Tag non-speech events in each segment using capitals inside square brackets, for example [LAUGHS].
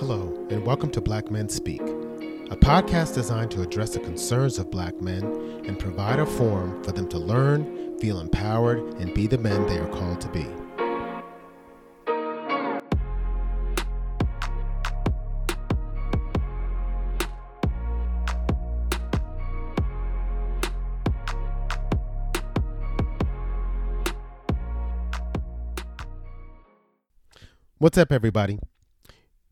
Hello, and welcome to Black Men Speak, a podcast designed to address the concerns of black men and provide a forum for them to learn, feel empowered, and be the men they are called to be. What's up, everybody?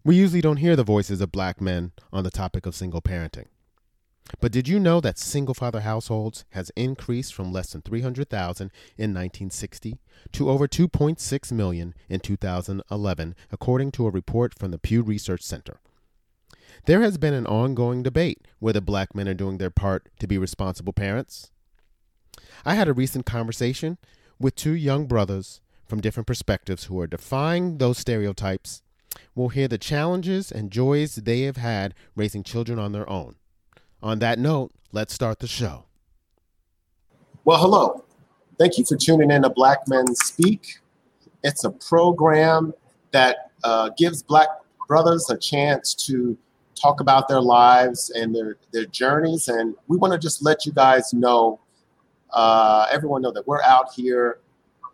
We usually don't hear the voices of black men on the topic of single parenting. But did you know that single father households has increased from less than 300,000 in 1960 to over 2.6 million in 2011, according to a report from the Pew Research Center? There has been an ongoing debate whether black men are doing their part to be responsible parents. I had a recent conversation with two young brothers from different perspectives who are defying those stereotypes. We'll hear the challenges and joys they have had raising children on their own. On that note, let's start the show. Well, hello. Thank you for tuning in to Black Men Speak. It's a program that uh, gives Black brothers a chance to talk about their lives and their, their journeys. And we want to just let you guys know, uh, everyone know that we're out here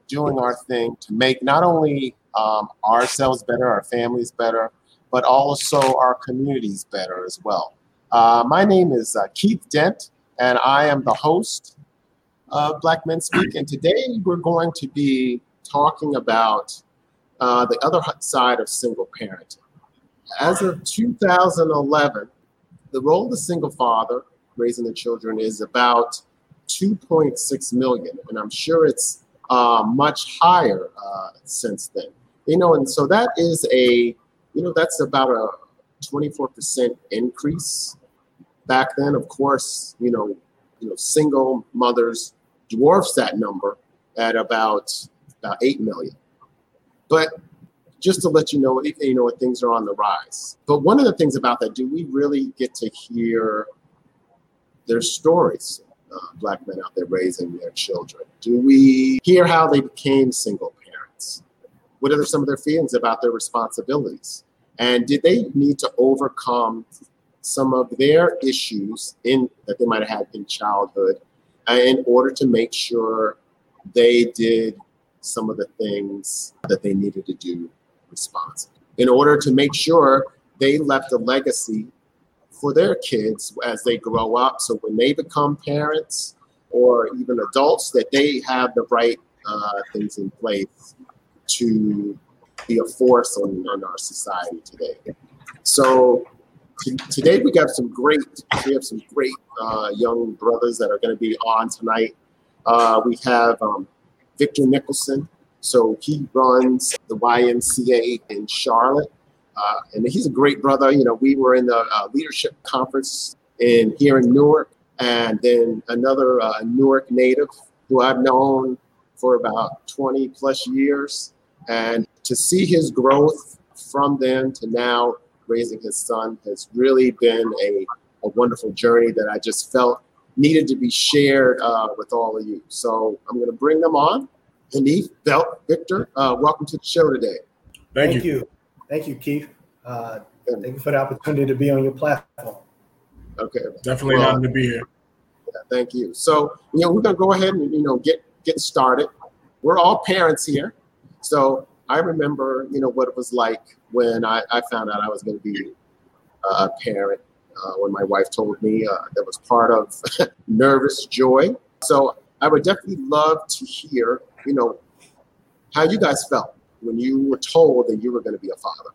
doing our thing to make not only um, ourselves better, our families better, but also our communities better as well. Uh, my name is uh, Keith Dent, and I am the host of Black Men Speak. And today we're going to be talking about uh, the other side of single parenting. As of 2011, the role of the single father raising the children is about 2.6 million, and I'm sure it's uh, much higher uh, since then. You know, and so that is a, you know, that's about a 24% increase. Back then, of course, you know, you know, single mothers dwarfs that number at about about eight million. But just to let you know, you know, things are on the rise. But one of the things about that, do we really get to hear their stories? uh, black men out there raising their children? Do we hear how they became single? What are some of their feelings about their responsibilities? And did they need to overcome some of their issues in that they might have had in childhood uh, in order to make sure they did some of the things that they needed to do responsibly? In order to make sure they left a legacy for their kids as they grow up. So when they become parents or even adults, that they have the right uh, things in place to be a force in our society today. So t- today we got some great, we have some great uh, young brothers that are going to be on tonight. Uh, we have um, Victor Nicholson. So he runs the YMCA in Charlotte. Uh, and he's a great brother. You know, we were in the uh, leadership conference in here in Newark, and then another uh, Newark native who I've known for about 20 plus years. And to see his growth from then to now raising his son has really been a, a wonderful journey that I just felt needed to be shared uh, with all of you. So I'm going to bring them on. Hanif, Belt, Victor, uh, welcome to the show today. Thank, Thank you. you. Thank you, Keith. Uh, thank you for the opportunity to be on your platform. Okay. Definitely well, to be here. Yeah, thank you. So, you know, we're gonna go ahead and you know get get started. We're all parents here, so I remember you know what it was like when I, I found out I was going to be a parent. Uh, when my wife told me uh, that was part of [LAUGHS] nervous joy. So I would definitely love to hear, you know, how you guys felt when you were told that you were going to be a father.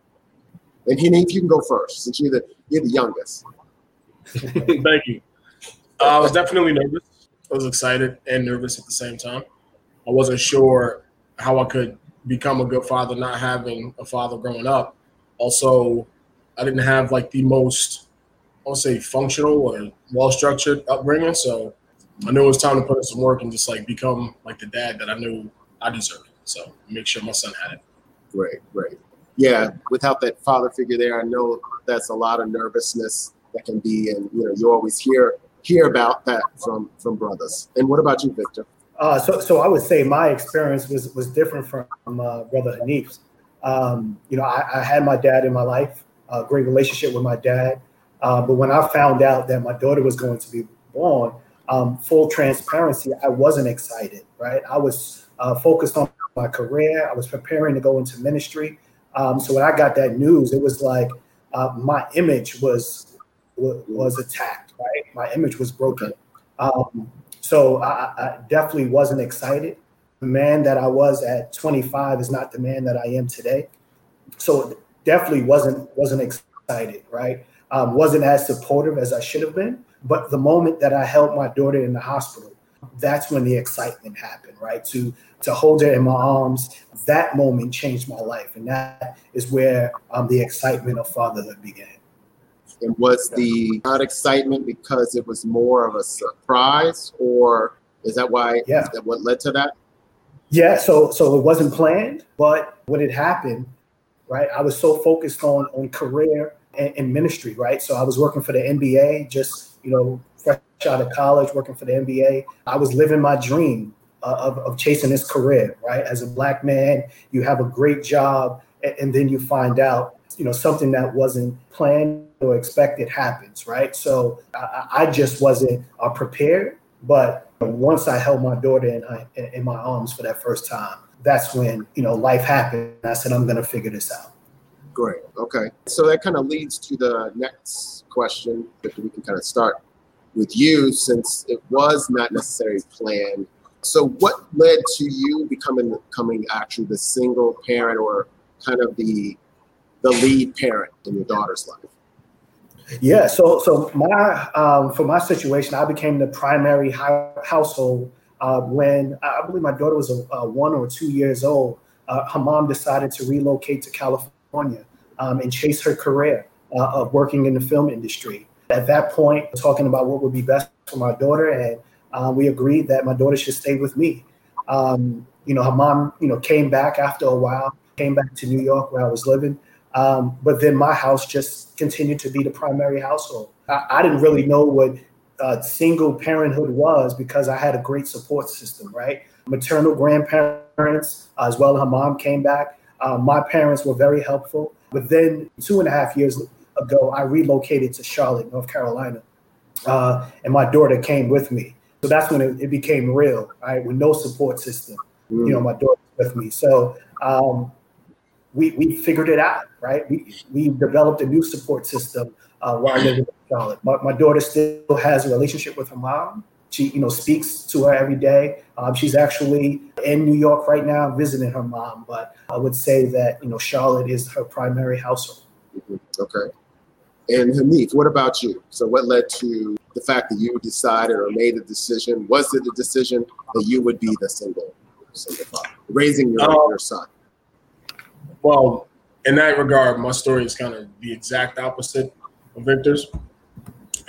And Hanif, you can go first since you're the you're the youngest. [LAUGHS] Thank you. Uh, I was definitely nervous. I was excited and nervous at the same time. I wasn't sure how I could become a good father, not having a father growing up. Also, I didn't have like the most, I'll say, functional or well structured upbringing. So I knew it was time to put in some work and just like become like the dad that I knew I deserved. So make sure my son had it. Great, great yeah, without that father figure there, I know that's a lot of nervousness that can be, and you know, you always hear hear about that from from brothers. And what about you, Victor? Uh, so, so I would say my experience was was different from uh, brother Hanif's. Um, you know, I, I, had my dad in my life a great relationship with my dad. Uh, but when I found out that my daughter was going to be born, um, full transparency, I wasn't excited, right? I was uh, focused on my career. I was preparing to go into ministry. Um, so when I got that news, it was like uh, my image was was attacked, right? My image was broken. Um, so I, I, definitely wasn't excited. The man that I was at 25 is not the man that I am today. So definitely wasn't wasn't excited, right? Um, wasn't as supportive as I should have been. But the moment that I held my daughter in the hospital, that's when the excitement happened, right? To to hold her in my arms, that moment changed my life, and that is where um, the excitement of fatherhood began. And was the not excitement because it was more of a surprise, or is that why? Yeah. Is that what led to that? Yeah. So so it wasn't planned, but when it happened, right? I was so focused on on career and, and ministry, right? So I was working for the NBA, just you know, fresh out of college, working for the NBA. I was living my dream uh, of, of chasing this career, right? As a black man, you have a great job, and, and then you find out, you know, something that wasn't planned or expected happens, right? So I, I just wasn't uh, prepared. But once I held my daughter in, in my arms for that first time, that's when you know life happened. I said, I'm going to figure this out. Great. Okay. So that kind of leads to the next question we can kind of start with you, since it was not necessarily planned so, what led to you becoming becoming actually the single parent or kind of the the lead parent in your daughter's life? Yeah, so so my um, for my situation, I became the primary household uh, when I believe my daughter was a, a one or two years old. Uh, her mom decided to relocate to California um, and chase her career uh, of working in the film industry. At that point, talking about what would be best for my daughter, and uh, we agreed that my daughter should stay with me. Um, you know, her mom, you know, came back after a while, came back to New York where I was living. Um, but then my house just continued to be the primary household. I, I didn't really know what uh, single parenthood was because I had a great support system, right? Maternal grandparents, uh, as well. Her mom came back. Uh, my parents were very helpful. But then two and a half years ago, I relocated to Charlotte, North Carolina, uh, and my daughter came with me. So that's when it, it became real, right? With no support system. Mm. You know, my daughter with me. So um, we we figured it out, right? We we developed a new support system uh, while living in Charlotte. My, my daughter still has a relationship with her mom. She, you know, speaks to her every day. Um, she's actually in New York right now visiting her mom. But I would say that you know Charlotte is her primary household. Mm-hmm. Okay. And Hanif, what about you? So, what led to the fact that you decided or made a decision? Was it a decision that you would be the single, single father, raising your, um, your son? Well, in that regard, my story is kind of the exact opposite of Victor's.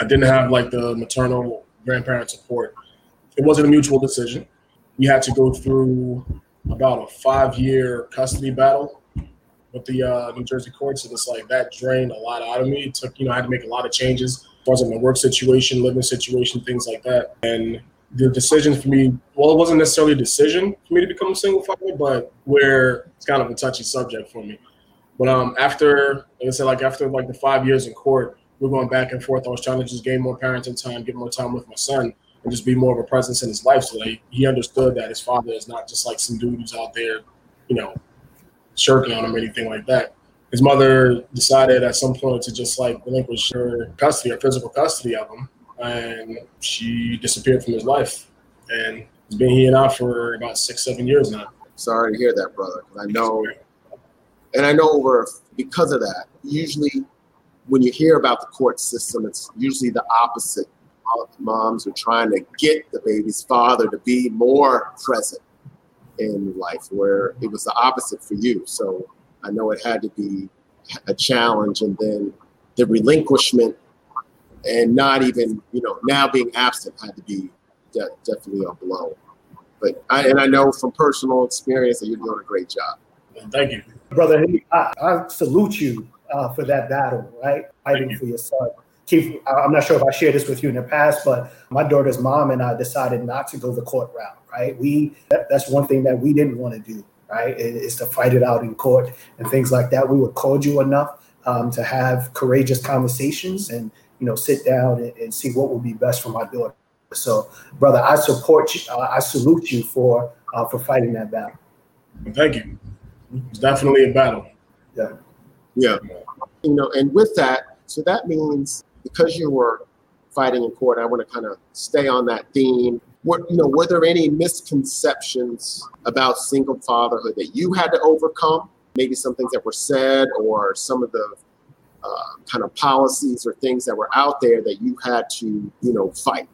I didn't have like the maternal grandparent support. It wasn't a mutual decision. We had to go through about a five year custody battle with the uh, New Jersey courts, and it's like that drained a lot out of me. It took, you know, I had to make a lot of changes as far as my work situation, living situation, things like that. And the decision for me, well, it wasn't necessarily a decision for me to become a single father, but where it's kind of a touchy subject for me. But um, after, like I said, like after like the five years in court, we're going back and forth. I was trying to just gain more parenting time, get more time with my son, and just be more of a presence in his life, so that he, he understood that his father is not just like some dude who's out there, you know, shirking on him or anything like that his mother decided at some point to just like relinquish her custody, her physical custody of him, and she disappeared from his life. And he's been here now for about six, seven years now. Sorry to hear that, brother. I know, and I know over because of that. Usually, when you hear about the court system, it's usually the opposite. Moms are trying to get the baby's father to be more present in life, where it was the opposite for you. So I know it had to be a challenge, and then the relinquishment and not even you know now being absent had to be de- definitely a blow. But I, and I know from personal experience that you're doing a great job. Thank you, brother. I, I salute you uh, for that battle, right? Fighting for your son. Keith, I'm not sure if I shared this with you in the past, but my daughter's mom and I decided not to go the court route. Right? We that, that's one thing that we didn't want to do right? Is to fight it out in court and things like that. We were cordial enough um, to have courageous conversations and you know sit down and, and, see what would be best for my daughter. So, brother, I support you. Uh, I salute you for uh, for fighting that battle. Thank you. It's definitely a battle. Yeah. Yeah. You know, and with that, so that means because you were fighting in court, I want to kind of stay on that theme. What you know, were there any misconceptions about single fatherhood that you had to overcome? Maybe some things that were said, or some of the uh, kind of policies or things that were out there that you had to, you know, fight.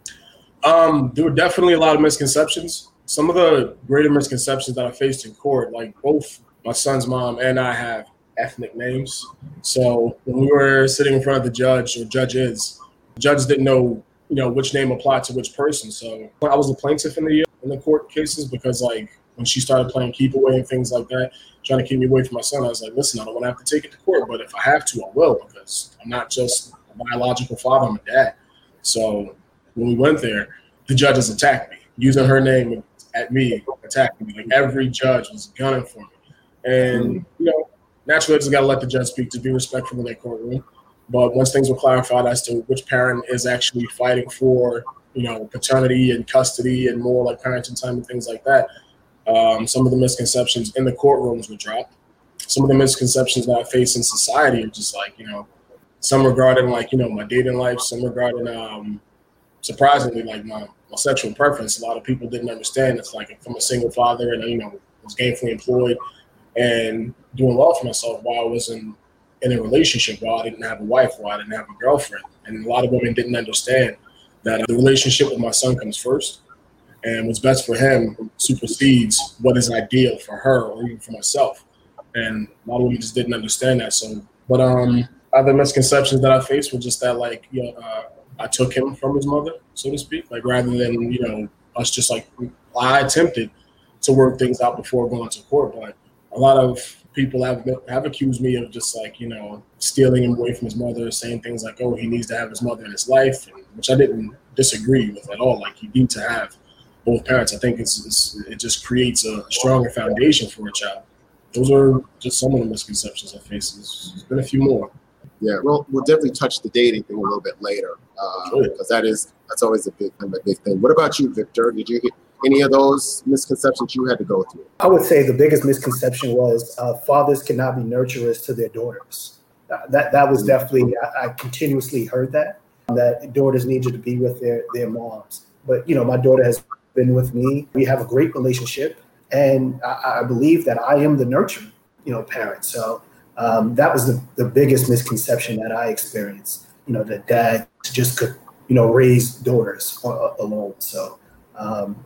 Um, there were definitely a lot of misconceptions. Some of the greater misconceptions that I faced in court, like both my son's mom and I have ethnic names. So when we were sitting in front of the judge or judges, the judge didn't know, you know, which name applied to which person. So I was a plaintiff in the in the court cases because like when she started playing keep away and things like that, trying to keep me away from my son, I was like, listen, I don't want to have to take it to court, but if I have to, I will because I'm not just a biological father, I'm a dad. So when we went there, the judges attacked me, using her name at me, attacking me. Like every judge was gunning for me. And, hmm. you know, naturally, I just got to let the judge speak to be respectful in that courtroom. But once things were clarified as to which parent is actually fighting for, you know, paternity and custody and more like parenting time and things like that, um, some of the misconceptions in the courtrooms were dropped. Some of the misconceptions that I face in society are just like, you know, some regarding like, you know, my dating life, some regarding, um, surprisingly, like my, my sexual preference. A lot of people didn't understand. It's like if I'm a single father and, you know, was gainfully employed and doing well for myself while I was in, in a relationship, while I didn't have a wife, while I didn't have a girlfriend. And a lot of women didn't understand that the relationship with my son comes first and what's best for him supersedes what is ideal for her or even for myself. And a lot of women just didn't understand that. So, but um, other misconceptions that I faced were just that like, you know, uh, I took him from his mother, so to speak. Like rather than you know us just like I attempted to work things out before going to court, but a lot of people have have accused me of just like you know stealing him away from his mother, saying things like, "Oh, he needs to have his mother in his life," which I didn't disagree with at all. Like you need to have both parents. I think it's, it's it just creates a stronger foundation for a child. Those are just some of the misconceptions I face. There's been a few more. Yeah, we'll we'll definitely touch the dating thing a little bit later because uh, that is that's always a big a big thing. What about you, Victor? Did you get any of those misconceptions you had to go through? I would say the biggest misconception was uh, fathers cannot be nurturers to their daughters. Uh, that that was definitely I, I, continuously heard that that daughters needed to be with their their moms. But you know, my daughter has been with me. We have a great relationship, and I, I believe that I am the nurturing, you know, parent. So um, that was the, the biggest misconception that I experienced. You know, that dad just could, you know, raise daughters alone. So um,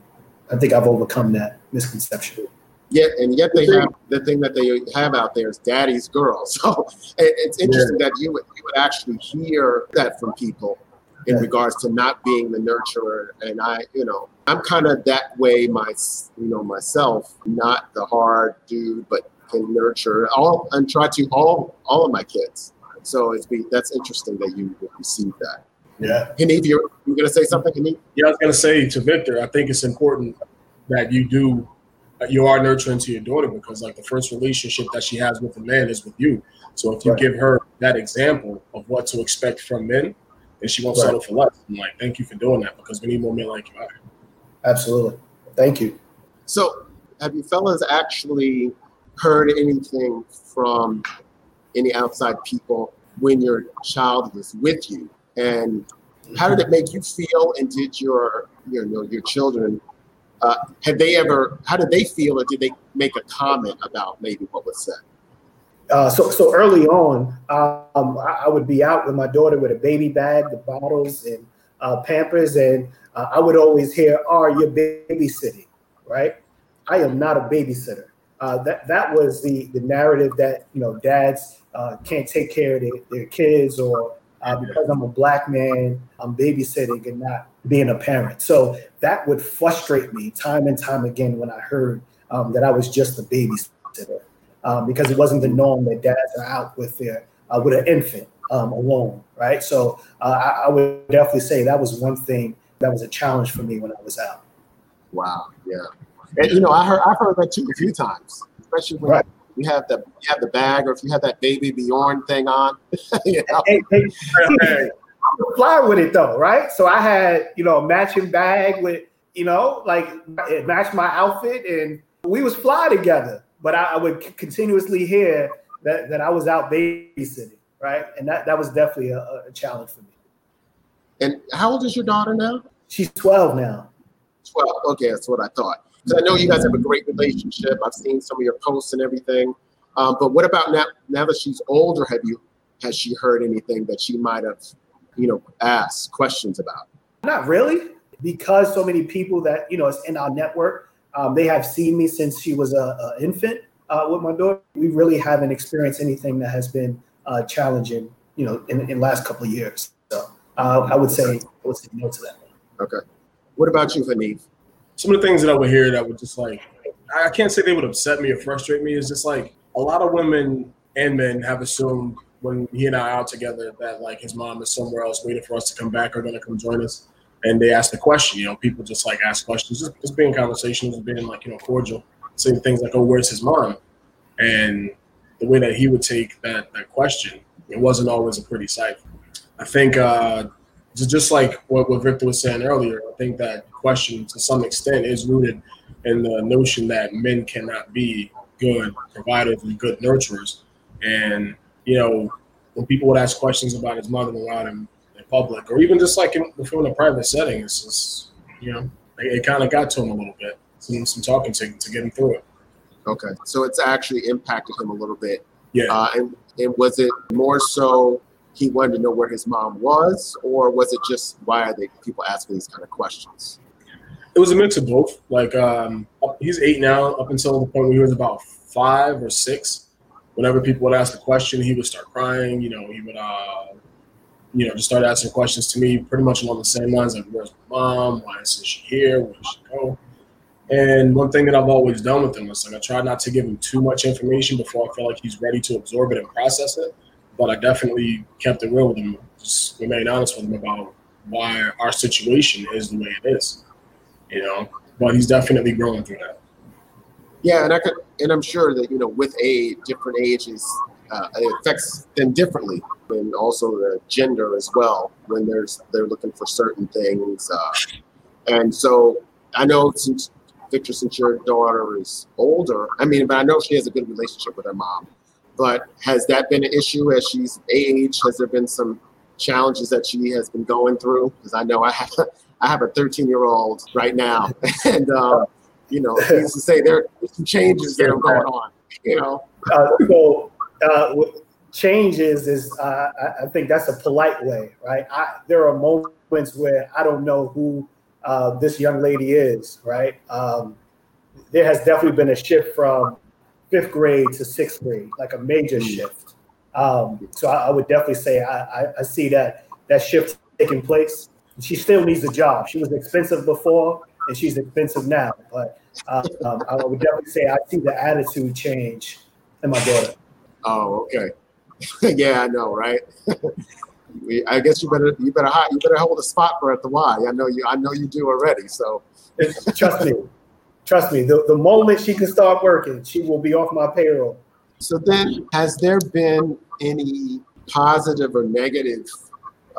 I think I've overcome that misconception. Yeah, and yet they have the thing that they have out there is daddy's girl. [LAUGHS] So it's interesting yeah. that you would, you would actually hear that from people in regards to not being the nurturer. And I, you know, I'm kind of that way, my, you know, myself, not the hard dude, but can nurture all and try to all all of my kids. So it's be that's interesting that you receive that. Yeah. Hanif, you're, you're gonna say something, Hanif? Yeah, I was gonna say to Victor, I think it's important that you do you are nurturing to your daughter because like the first relationship that she has with a man is with you. So if you right. give her that example of what to expect from men, then she won't right. settle for less. I'm like, thank you for doing that because we need more men like you. Absolutely. Thank you. So have you fellas actually heard anything from any outside people when your child was with you? And how did it make you feel? And did your you know your children uh, had they ever how did they feel or did they make a comment about maybe what was said? Uh, so so early on, um, I, I, would be out with my daughter with a baby bag, the bottles and uh, Pampers, and uh, I would always hear, "Are you babysitting?" Right? I am not a babysitter uh, that that was the the narrative that you know dads uh, can't take care of their, their kids or uh, because I'm a black man, I'm babysitting and not being a parent. So that would frustrate me time and time again when I heard um, that I was just a babysitter um, because it wasn't the norm that dads are out with their uh, with an infant um, alone, right? So uh, I, I would definitely say that was one thing that was a challenge for me when I was out. Wow. Yeah. And you know, I heard I've heard that too a few times, especially when right. you have the you have the bag, or if you have that baby Bjorn thing on. [LAUGHS] you know? Hey, hey, hey, fly with it though, right? So I had you know a matching bag with you know like it matched my outfit, and we was fly together. But I, I would continuously hear that that I was out babysitting, right? And that that was definitely a, a challenge for me. And how old is your daughter now? She's 12 now. 12. Okay, that's what I thought. Because I know you guys have a great relationship. I've seen some of your posts and everything. Um, but what about now? Now that she's older, have you has she heard anything that she might have, you know, asked questions about? Not really, because so many people that you know is in our network, um, they have seen me since she was a, a infant uh, with my daughter. We really haven't experienced anything that has been uh, challenging, you know, in the last couple of years. So uh, I would say I would say no to that. Okay. What about you, Hanif? Some of the things that I would hear that would just like I can't say they would upset me or frustrate me. Is just like a lot of women and men have assumed when he and I are out together that like his mom is somewhere else waiting for us to come back or gonna come join us. And they ask the question, you know, people just like ask questions, just, just being conversations, being like, you know, cordial, saying things like, oh, where's his mom? And the way that he would take that that question, it wasn't always a pretty sight. I think uh, just like what, what Victor was saying earlier, I think that question to some extent is rooted in the notion that men cannot be good providers and good nurturers. And, you know, when people would ask questions about his mother around him public, or even just like in, in a private setting, it's just, you know, it, it kind of got to him a little bit. Some, some talking to, to get him through it. Okay. So it's actually impacted him a little bit. Yeah. Uh, and, and was it more so he wanted to know where his mom was, or was it just why are they people asking these kind of questions? It was a mix of both. Like um, he's eight now. Up until the point where he was about five or six, whenever people would ask a question, he would start crying. You know, he would, uh, you know, just start asking questions to me, pretty much along the same lines like, "Where's my mom? Why isn't she here? Where did she go?" And one thing that I've always done with him is like I try not to give him too much information before I feel like he's ready to absorb it and process it but I definitely kept it real with him. Just remain honest with him about why our situation is the way it is. You know, but he's definitely growing through that. Yeah, and I could, and I'm sure that you know, with age, different ages, uh, it affects them differently, and also the gender as well. When there's they're looking for certain things, uh, and so I know since Victor, since your daughter is older, I mean, but I know she has a good relationship with her mom. But has that been an issue as she's aged? Has there been some challenges that she has been going through? Because I know I have I have a 13 year old right now, [LAUGHS] and um, you know, needs to say there are some changes that are going on. You know, uh, so uh, changes is uh, I think that's a polite way, right? I, there are moments where I don't know who uh, this young lady is, right? Um, there has definitely been a shift from fifth grade to sixth grade, like a major mm. shift. Um, so I, I, would definitely say I, I, I, see that that shift taking place. She still needs a job. She was expensive before, and she's expensive now. But um, I would definitely say I see the attitude change in my daughter. Oh, okay. [LAUGHS] yeah, I know, right? [LAUGHS] I guess you better you better you better hold a spot for at the Y. I know you I know you do already. So trust me, Trust me, the, the moment she can start working, she will be off my payroll. So then, has there been any positive or negative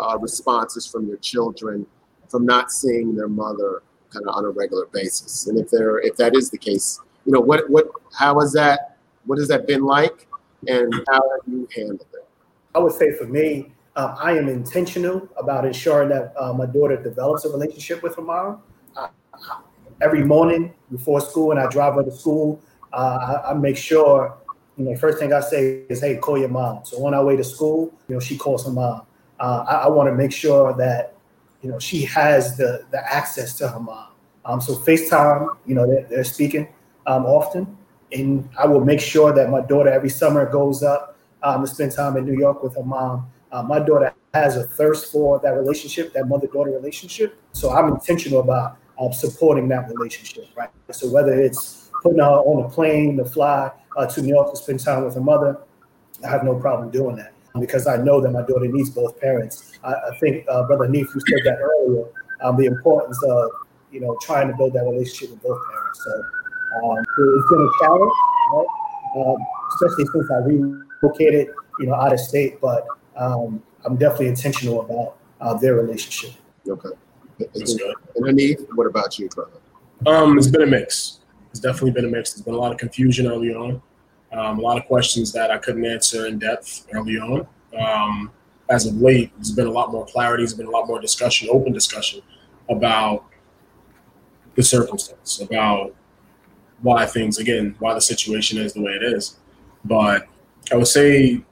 uh, responses from your children from not seeing their mother kind of on a regular basis? And if there, if that is the case, you know, what, what, how has that, what has that been like, and how you handled it? I would say for me, um, I am intentional about ensuring that uh, my daughter develops a relationship with her mom every morning before school and I drive her to school, uh, I, I, make sure, you know, first thing I say is, hey, call your mom. So on our way to school, you know, she calls her mom. Uh, I, I want to make sure that, you know, she has the, the access to her mom. Um, so FaceTime, you know, they're, they're speaking um, often. And I will make sure that my daughter every summer goes up um, to spend time in New York with her mom. Uh, my daughter has a thirst for that relationship, that mother daughter relationship. So I'm intentional about of supporting that relationship, right? So whether it's putting her on a plane to fly uh, to New York to spend time with her mother, I have no problem doing that because I know that my daughter needs both parents. I, I think uh, Brother Neef, you said that earlier, um, the importance of you know trying to build that relationship with both parents. So um, it's been a challenge, right? um, especially since I relocated, you know, out of state. But um, I'm definitely intentional about uh, their relationship. Okay. That's good. And Hanif, what about you, brother? Um, it's been a mix. It's definitely been a mix. There's been a lot of confusion early on, um, a lot of questions that I couldn't answer in depth early on. Um, as of late, there's been a lot more clarity. There's been a lot more discussion, open discussion about the circumstance, about why things, again, why the situation is the way it is. But I would say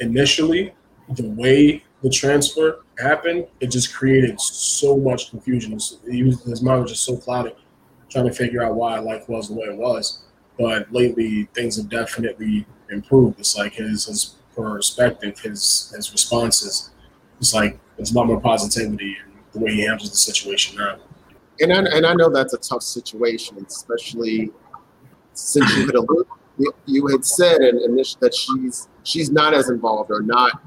initially, the way the transfer happened, it just created so much confusion. his mind was just so clouded, trying to figure out why life was the way it was. But lately, things have definitely improved. It's like his his perspective, his his responses. It's like it's a lot more positivity in the way he handles the situation now. And I, and I know that's a tough situation, especially since you had alluded, you, had said in, in this, that she's she's not as involved or not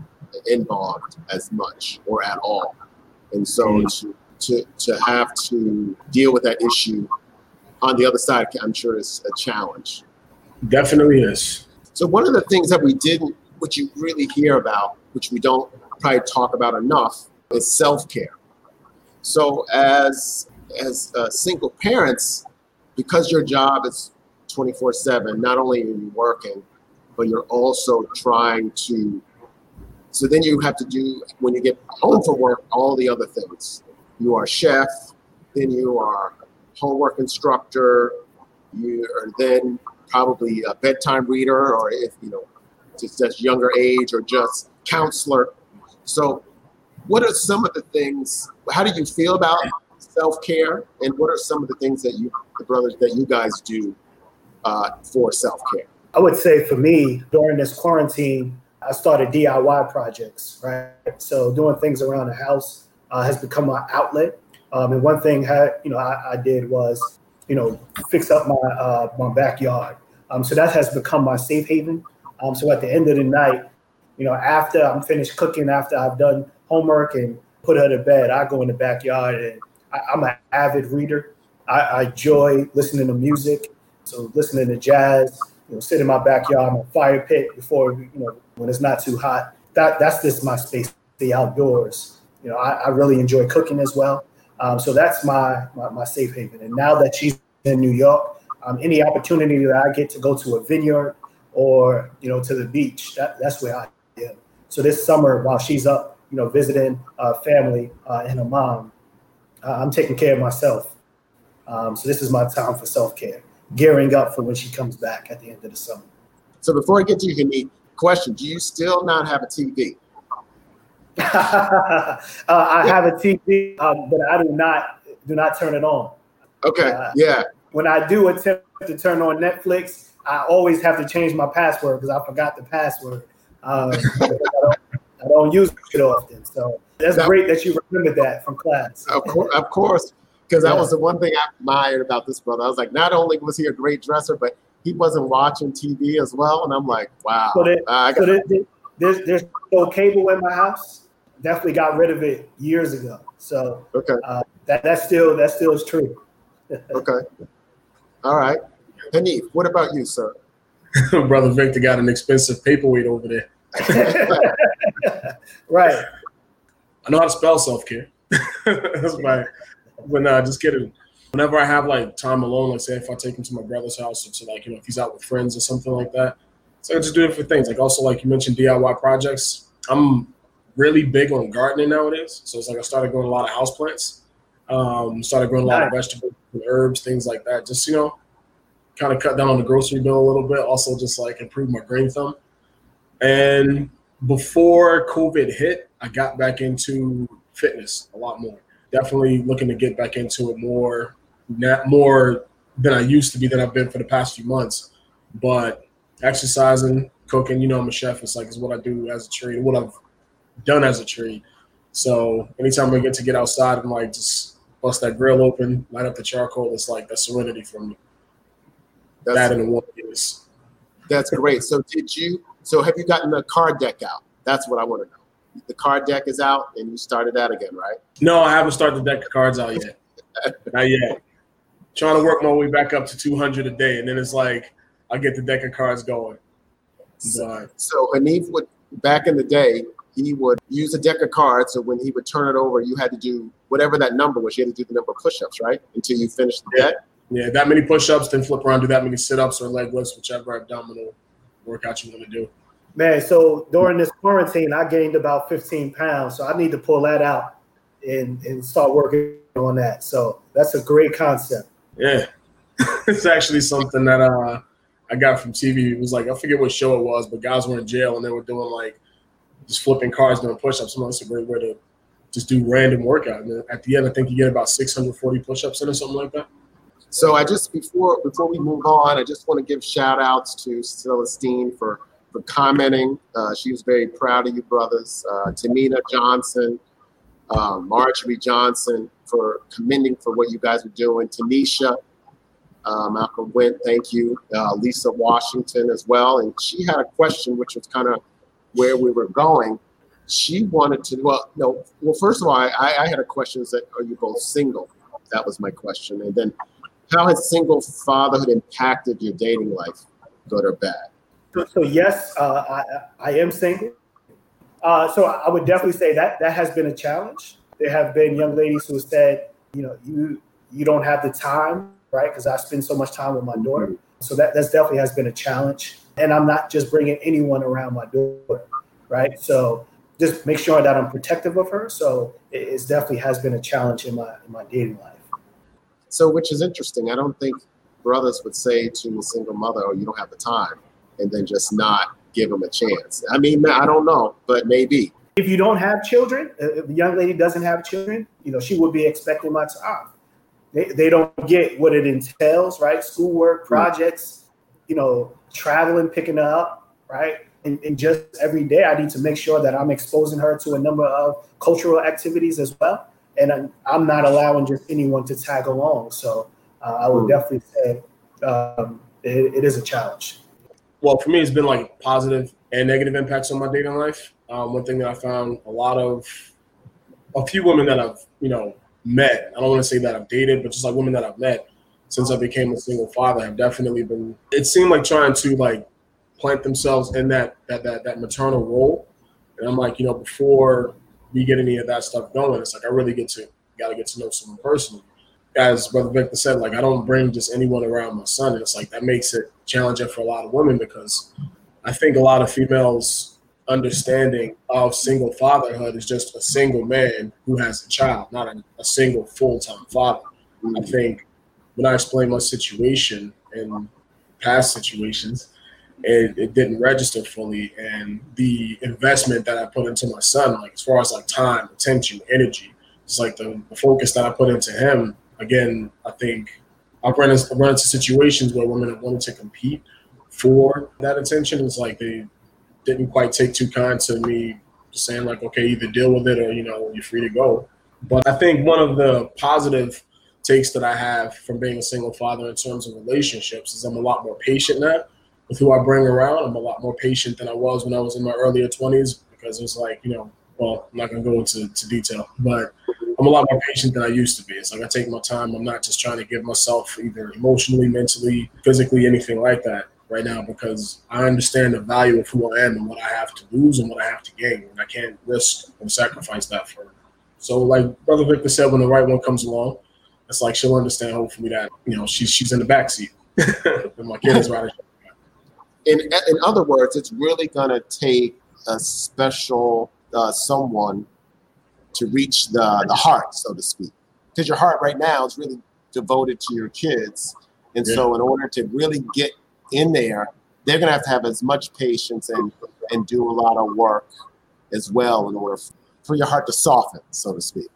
involved as much or at all. And so mm-hmm. to, to, to have to deal with that issue on the other side, I'm sure is a challenge. Definitely is. So one of the things that we didn't, which you really hear about, which we don't probably talk about enough, is self-care. So as as uh, single parents, because your job is 24/7, not only are you working, but you're also trying to so then you have to do, when you get home from work, all the other things. You are chef, then you are homework instructor, you are then probably a bedtime reader, or if, you know, just, just younger age, or just counselor. So, what are some of the things, how do you feel about self care? And what are some of the things that you, the brothers, that you guys do uh, for self care? I would say for me, during this quarantine, I started DIY projects, right? So doing things around the house uh, has become my outlet. Um, and one thing had, you know, I, I, did was, you know, fix up my uh, my backyard. Um, so that has become my safe haven. Um, so at the end of the night, you know, after I'm finished cooking, after I've done homework and put her to bed, I go in the backyard and I, am an avid reader. I, I enjoy listening to music, so listening to jazz, you know, sit in my backyard, my fire pit before, you know, when it's not too hot. That that's just my space, the outdoors. You know, I, I really enjoy cooking as well. Um, so that's my, my, my safe haven. And now that she's in New York, um, any opportunity that I get to go to a vineyard or you know to the beach, that, that's where I am. So this summer, while she's up, you know, visiting uh, family uh, and her mom, I'm taking care of myself. Um, so this is my time for self care gearing up for when she comes back at the end of the summer. So before I get to you, Hanif, question: Do you still not have a TV? [LAUGHS] uh, I have a TV, um, but I do not do not turn it on. Okay. Uh, yeah. When I do attempt to turn on Netflix, I always have to change my password because I forgot the password. Um, [LAUGHS] I, don't, I, don't, use it often, so that's that, great that you remembered that from class. Of course, of course because that was the one thing I admired about this brother. I was like, not only was he a great dresser, but he wasn't watching TV as well. And I'm like, wow. So, there, uh, so there, there's there's no cable in my house. Definitely got rid of it years ago. So okay, uh, that that still that still is true. [LAUGHS] okay, all right. Hanif, what about you, sir? [LAUGHS] Brother Victor got an expensive paperweight over there. [LAUGHS] right. I know how to spell self care. [LAUGHS] That's my when uh, just kidding. Whenever I have like time alone, like say if I take him to my brother's house or to like you know if he's out with friends or something like that, so I just do different things. Like also like you mentioned DIY projects. I'm really big on gardening nowadays, so it's like I started growing a lot of house plants. Um, started growing a lot of vegetables and herbs, things like that. Just you know, kind of cut down on the grocery bill a little bit. Also, just like improve my green thumb. And before COVID hit, I got back into fitness a lot more definitely looking to get back into it more, more than I used to be than I've been for the past few months. But exercising, cooking, you know, I'm a chef. It's like it's what I do as a trade, what I've done as a trade. So anytime I get to get outside and like just bust that grill open, light up the charcoal, it's like a serenity for me. That's, that in one is. That's great. So did you? So have you gotten the card deck out? That's what I want to know the card deck is out and you started that again, right? No, I haven't started the deck of cards out yet. [LAUGHS] Not yet. Trying to work my way back up to 200 a day. And then it's like, I get the deck of cards going. So, so Hanif would back in the day, he would use a deck of cards. So when he would turn it over, you had to do whatever that number was. You had to do the number of push-ups, right, until you finished the Yeah. deck. Yeah, that many push-ups, then flip around, do that many sit-ups or leg lifts, whichever abdominal workout you want to do. Man, so during this quarantine, I gained about 15 pounds. So I need to pull that out and, and start working on that. So that's a great concept. Yeah, [LAUGHS] it's actually something that uh, I got from TV. It was like I forget what show it was, but guys were in jail and they were doing like just flipping cars, doing push-ups. I'm like, That's a great way to just do random workout. And at the end, I think you get about 640 push-ups in or something like that. So I just before before we move on, I just want to give shout outs to Celestine for for commenting. Uh, she was very proud of you brothers. Uh, Tamina Johnson, uh, Marjorie Johnson for commending for what you guys are doing. Tanisha, uh, Malcolm Went, thank you. Uh, Lisa Washington as well, and she had a question which was kind of where we were going. She wanted to well, no, well, first of all, I, I had a question: Is that are you both single? That was my question, and then how has single fatherhood impacted your dating life, good or bad? So, so yes, uh, I, I am single. Uh, so I would definitely say that that has been a challenge. There have been young ladies who have said, you know, you you don't have the time, right? Because I spend so much time with my daughter. So that that's definitely has been a challenge. And I'm not just bringing anyone around my daughter, right? So just make sure that I'm protective of her. So it it's definitely has been a challenge in my in my dating life. So, which is interesting. I don't think brothers would say to a single mother, "Oh, you don't have the time," and then just not give them a chance. I mean, I don't know, but maybe. if you don't have children, uh, if the young lady doesn't have children, you know, she would be expecting my time. They, they don't get what it entails, right? Schoolwork, projects, you know, traveling, picking up, right? And, and just every day, I need to make sure that I'm exposing her to a number of cultural activities as well. And I'm, I'm not allowing just anyone to tag along. So uh, I would Mm. definitely say um, it, it is a challenge. Well, for me, it's been like positive and negative impacts on my dating life. Um, one thing that I found a lot of, a few women that I've, you know, met, I don't want to say that I've dated, but just like women that I've met since I became a single father have definitely been, it seemed like trying to like plant themselves in that, that, that, that maternal role. And I'm like, you know, before we get any of that stuff going, it's like, I really get to, got to get to know someone personally. As Brother Victor said, like, I don't bring just anyone around my son. And it's like, that makes it challenging for a lot of women because I think a lot of females understanding of single fatherhood is just a single man who has a child, not a, a single full time father. I think when I explained my situation and past situations, it, it didn't register fully, and the investment that I put into my son, like as far as like time, attention, energy, it's like the, the focus that I put into him. Again, I think I've run, into, I've run into situations where women have wanted to compete for that attention. It's like they didn't quite take too kind to me saying like, okay, either deal with it or you know you're free to go. But I think one of the positive takes that I have from being a single father in terms of relationships is I'm a lot more patient now with who I bring around. I'm a lot more patient than I was when I was in my earlier 20s because it's like you know, well, I'm not gonna go into to detail, but I'm a lot more patient than I used to be. It's like I take my time. I'm not just trying to give myself either emotionally, mentally, physically, anything like that right now because I understand the value of who I am and what I have to lose and what I have to gain. And I can't risk and sacrifice that for her. So like Brother Victor said, when the right one comes along, it's like she'll understand hopefully that, you know, she's she's in the back seat. and [LAUGHS] my kid is riding. In, in other words, it's really going to take a special uh, someone to reach the, the heart, so to speak. Because your heart right now is really devoted to your kids. And so, in order to really get in there, they're going to have to have as much patience and, and do a lot of work as well in order for your heart to soften, so to speak.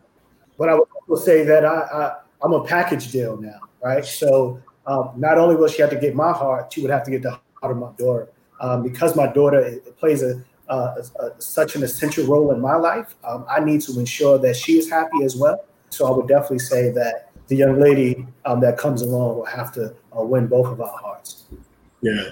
But I would also say that I, I I'm a package deal now, right? So um, not only will she have to get my heart, she would have to get the heart of my daughter. Um, because my daughter it plays a, uh, a, a, such an essential role in my life, um, I need to ensure that she is happy as well. So I would definitely say that the young lady um, that comes along will have to uh, win both of our hearts. Yeah.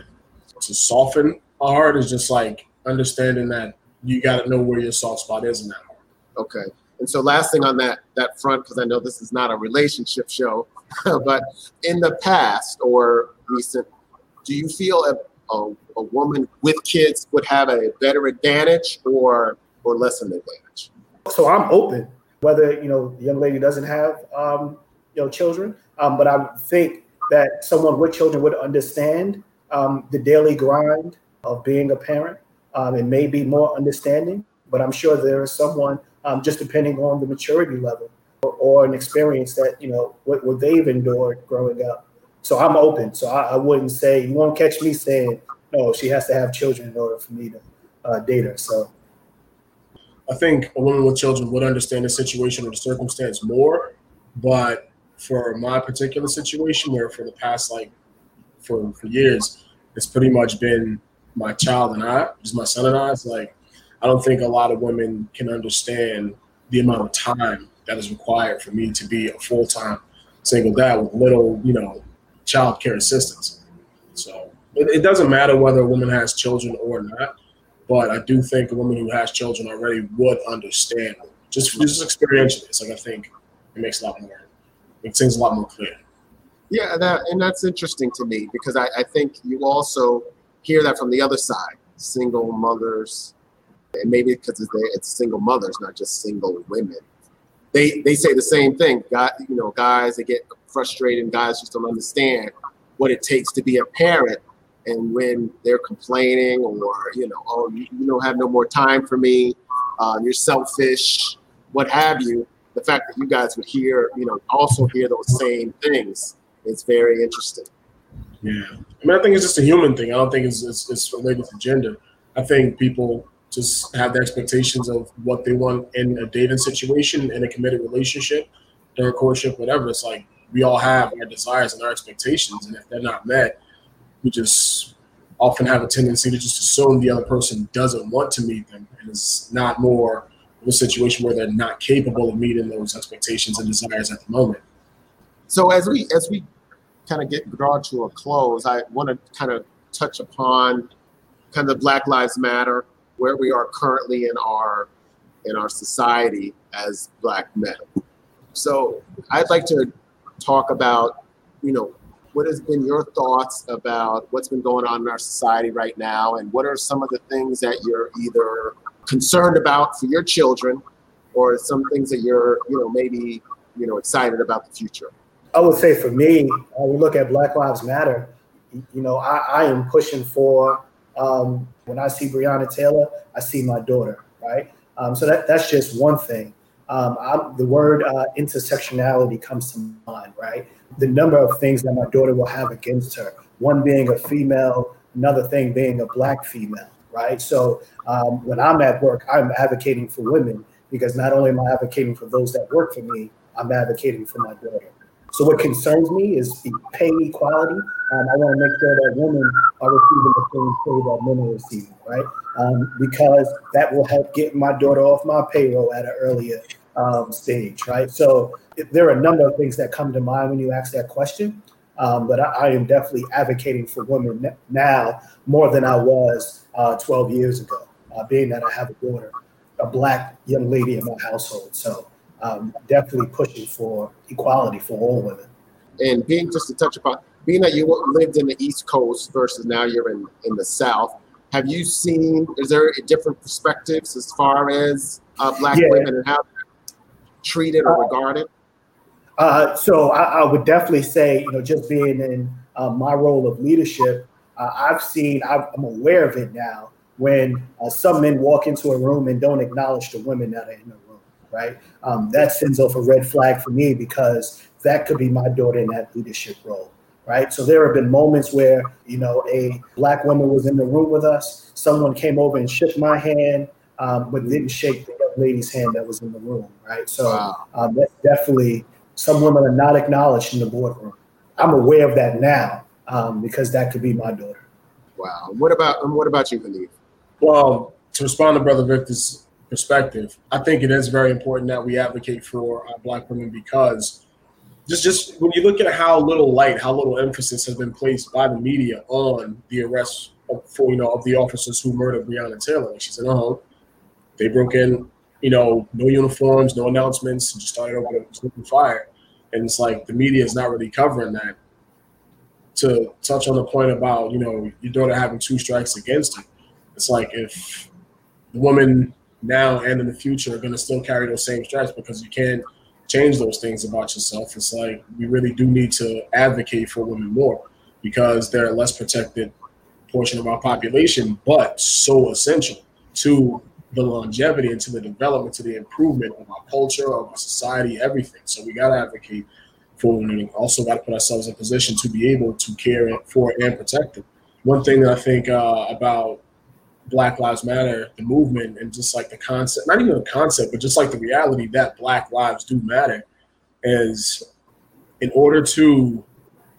To soften a heart is just like understanding that you got to know where your soft spot is in that heart. Okay. And so, last thing on that that front, because I know this is not a relationship show, [LAUGHS] but in the past or recent do you feel a, a, woman with kids would have a better advantage or or less an advantage? So I'm open, whether you know the young lady doesn't have um, you know children, um, but I think that someone with children would understand um, the daily grind of being a parent um, may be more understanding. But I'm sure there is someone, um, just depending on the maturity level or, or, an experience that you know what, what they've endured growing up. So I'm open. So I, I, wouldn't say you won't catch me saying no. She has to have children in order for me to uh, date her. So I think a woman with children would understand the situation or the circumstance more, but for my particular situation, where for the past like for for years, it's pretty much been my child and I, just my son and I. It's like I don't think a lot of women can understand the amount of time that is required for me to be a full time single dad with little, you know, child care assistance. So it, it, doesn't matter whether a woman has children or not, but I do think a woman who has children already would understand just just experientially. It's like I think it makes a lot more, it seems a lot more clear. Yeah, that and that's interesting to me because I, I think you also hear that from the other side, single mothers, and maybe because it's, it's single mothers, not just single women. They they say the same thing. God, you know, guys they get frustrated, and guys just don't understand what it takes to be a parent. And when they're complaining, or you know, oh, you, don't have no more time for me, uh, you're selfish, what have you. The fact that you guys would hear, you know, also hear those same things is very interesting. Yeah, I mean, I think it's just a human thing. I don't think it's, it's, it's related to gender. I think people just have the expectations of what they want in a dating situation, in a committed relationship, during courtship, whatever. It's like we all have our desires and our expectations, and if they're not met, we just often have a tendency to just assume the other person doesn't want to meet them, and it's not more of a situation where they're not capable of meeting those expectations and desires at the moment. So as we as we kind of get drawn to a close, I want to kind of touch upon kind of Black Lives Matter, where we are currently in our in our society as Black men. So I'd like to talk about, you know, what has been your thoughts about what's been going on in our society right now, and what are some of the things that you're either concerned about for your children, or some things that you're, you know, maybe, you know, excited about the future. I would say for me, we look at Black Lives Matter, you know, I, I am pushing for. Um, when I see Breonna Taylor, I see my daughter, right? Um, so that, that's just one thing. Um, the word uh, intersectionality comes to mind, right? The number of things that my daughter will have against her. One being a female, another thing being a black female, right? So um, when I'm at work, I'm advocating for women because not only am I advocating for those that work for me, I'm advocating for my daughter. So what concerns me is the pay equality. Um, I want to make sure that women are receiving the same pay that men are receiving, right? Um, because that will help get my daughter off my payroll at an earlier um, stage, right? So there are a number of things that come to mind when you ask that question. Um, but I, I, am definitely advocating for women now more than I was uh, 12 years ago, uh, being that I have a daughter, a black young lady in my household. So um, definitely pushing for equality for all women. And being just to touch upon, being that you lived in the East Coast versus now you're in, in the South, have you seen, is there a different perspectives as far as uh, Black yeah. women and how they're treated or uh, regarded? Uh, so I, I, would definitely say, you know, just being in uh, my role of leadership, uh, I've seen, i am aware of it now when uh, some men walk into a room and don't acknowledge the women that are in the room right? Um, that sends off a red flag for me because that could be my daughter in that leadership role, right? So there have been moments where, you know, a black woman was in the room with us, someone came over and shook my hand, um, but didn't shake the young lady's hand that was in the room, right? So wow. um, that's definitely some women are not acknowledged in the boardroom. I'm aware of that now um, because that could be my daughter. Wow. What about what about you, Hanif? Well, to respond to Brother Victor's perspective, I think it is very important that we advocate for uh, Black women because just just when you look at how little light, how little emphasis has been placed by the media on the arrest of, for you know of the officers who murdered Breonna Taylor. She's in a home. They broke in, you know, no uniforms, no announcements, and just started opening, open fire. And it's like the media is not really covering that. to touch on the point about you know your daughter having two strikes against her, it's like if the woman now and in the future are going to still carry those same stripes because you can't change those things about yourself. It's like we really do need to advocate for women more because they're a less protected portion of our population, but so essential to the longevity and to the development, to the improvement of our culture, of our society, everything. So we got to advocate for women and also got to put ourselves in position to be able to care for and protect them. One thing that I think uh, about Black Lives Matter, the movement, and just like the concept, not even the concept, but just like the reality that Black lives do matter, is in order to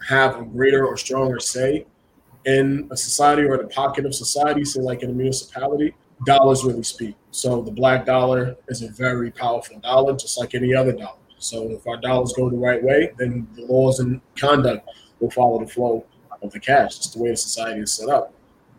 have a greater or stronger say in a society or in a pocket of society, say like in a municipality, dollars really speak. So the black dollar is a very powerful dollar, just like any other dollar. So if our dollars go the right way, then the laws and conduct will follow the flow of the cash. It's the way the society is set up.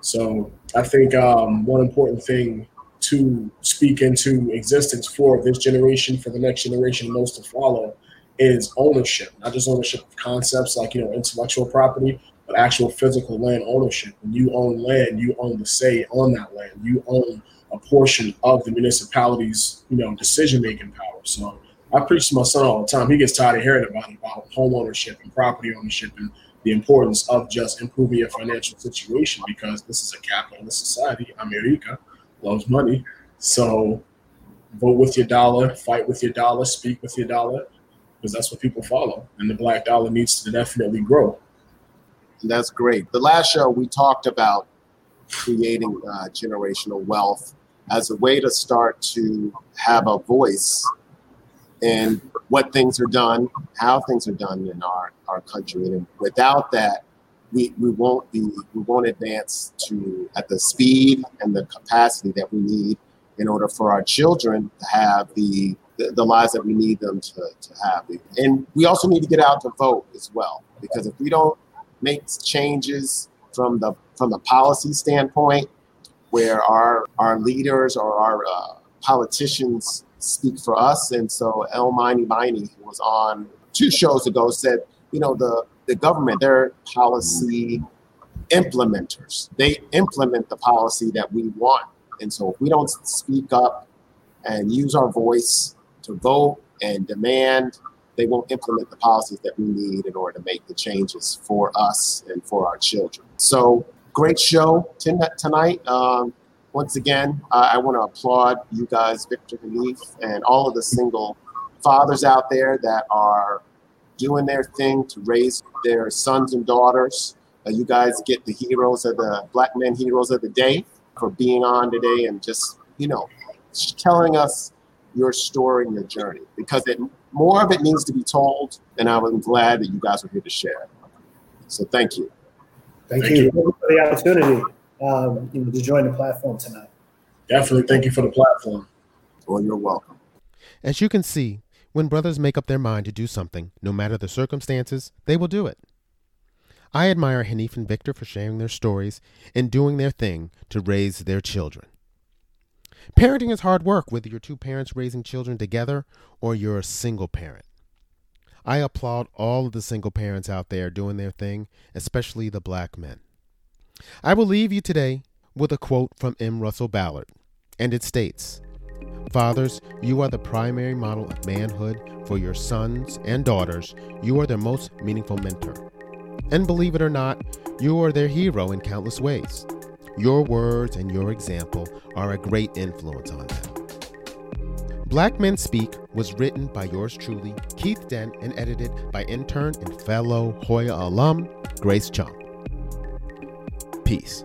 So I think um, one important thing to speak into existence for this generation, for the next generation, those to follow, is ownership. Not just ownership of concepts like you know intellectual property, but actual physical land ownership. When you own land, you own the say on that land. You own a portion of the municipality's you know decision making power. So I preach to my son all the time. He gets tired of hearing about about home ownership and property ownership and the importance of just improving your financial situation because this is a capitalist society. America loves money. So vote with your dollar, fight with your dollar, speak with your dollar, because that's what people follow. And the black dollar needs to definitely grow. That's great. The last show we talked about creating uh, generational wealth as a way to start to have a voice in what things are done, how things are done in our, our country. And without that, we, we won't be we won't advance to at the speed and the capacity that we need in order for our children to have the the, the lives that we need them to, to have. And we also need to get out to vote as well. Because if we don't make changes from the from the policy standpoint, where our our leaders or our uh, politicians speak for us. And so El Miney Miney, who was on two shows ago, said, you know, the, the government, they're policy implementers. They implement the policy that we want. And so if we don't speak up and use our voice to vote and demand, they won't implement the policies that we need in order to make the changes for us and for our children. So great show tonight. Um, once again, uh, I want to applaud you guys, Victor Hanif, and all of the single fathers out there that are doing their thing to raise their sons and daughters. Uh, you guys get the heroes of the Black Men Heroes of the Day for being on today and just, you know, telling us your story and your journey because it, more of it needs to be told. And I'm glad that you guys are here to share. So thank you. Thank, thank you. you for the opportunity um, you know, to join the platform tonight. Definitely. Thank you for the platform. Well, you're welcome. As you can see, when brothers make up their mind to do something, no matter the circumstances, they will do it. I admire Hanif and Victor for sharing their stories and doing their thing to raise their children. Parenting is hard work, whether you're two parents raising children together or you're a single parent. I applaud all of the single parents out there doing their thing, especially the black men. I will leave you today with a quote from M. Russell Ballard, and it states Fathers, you are the primary model of manhood for your sons and daughters. You are their most meaningful mentor. And believe it or not, you are their hero in countless ways. Your words and your example are a great influence on them. Black Men Speak was written by yours truly, Keith Dent, and edited by intern and fellow Hoya alum, Grace Chung. Peace.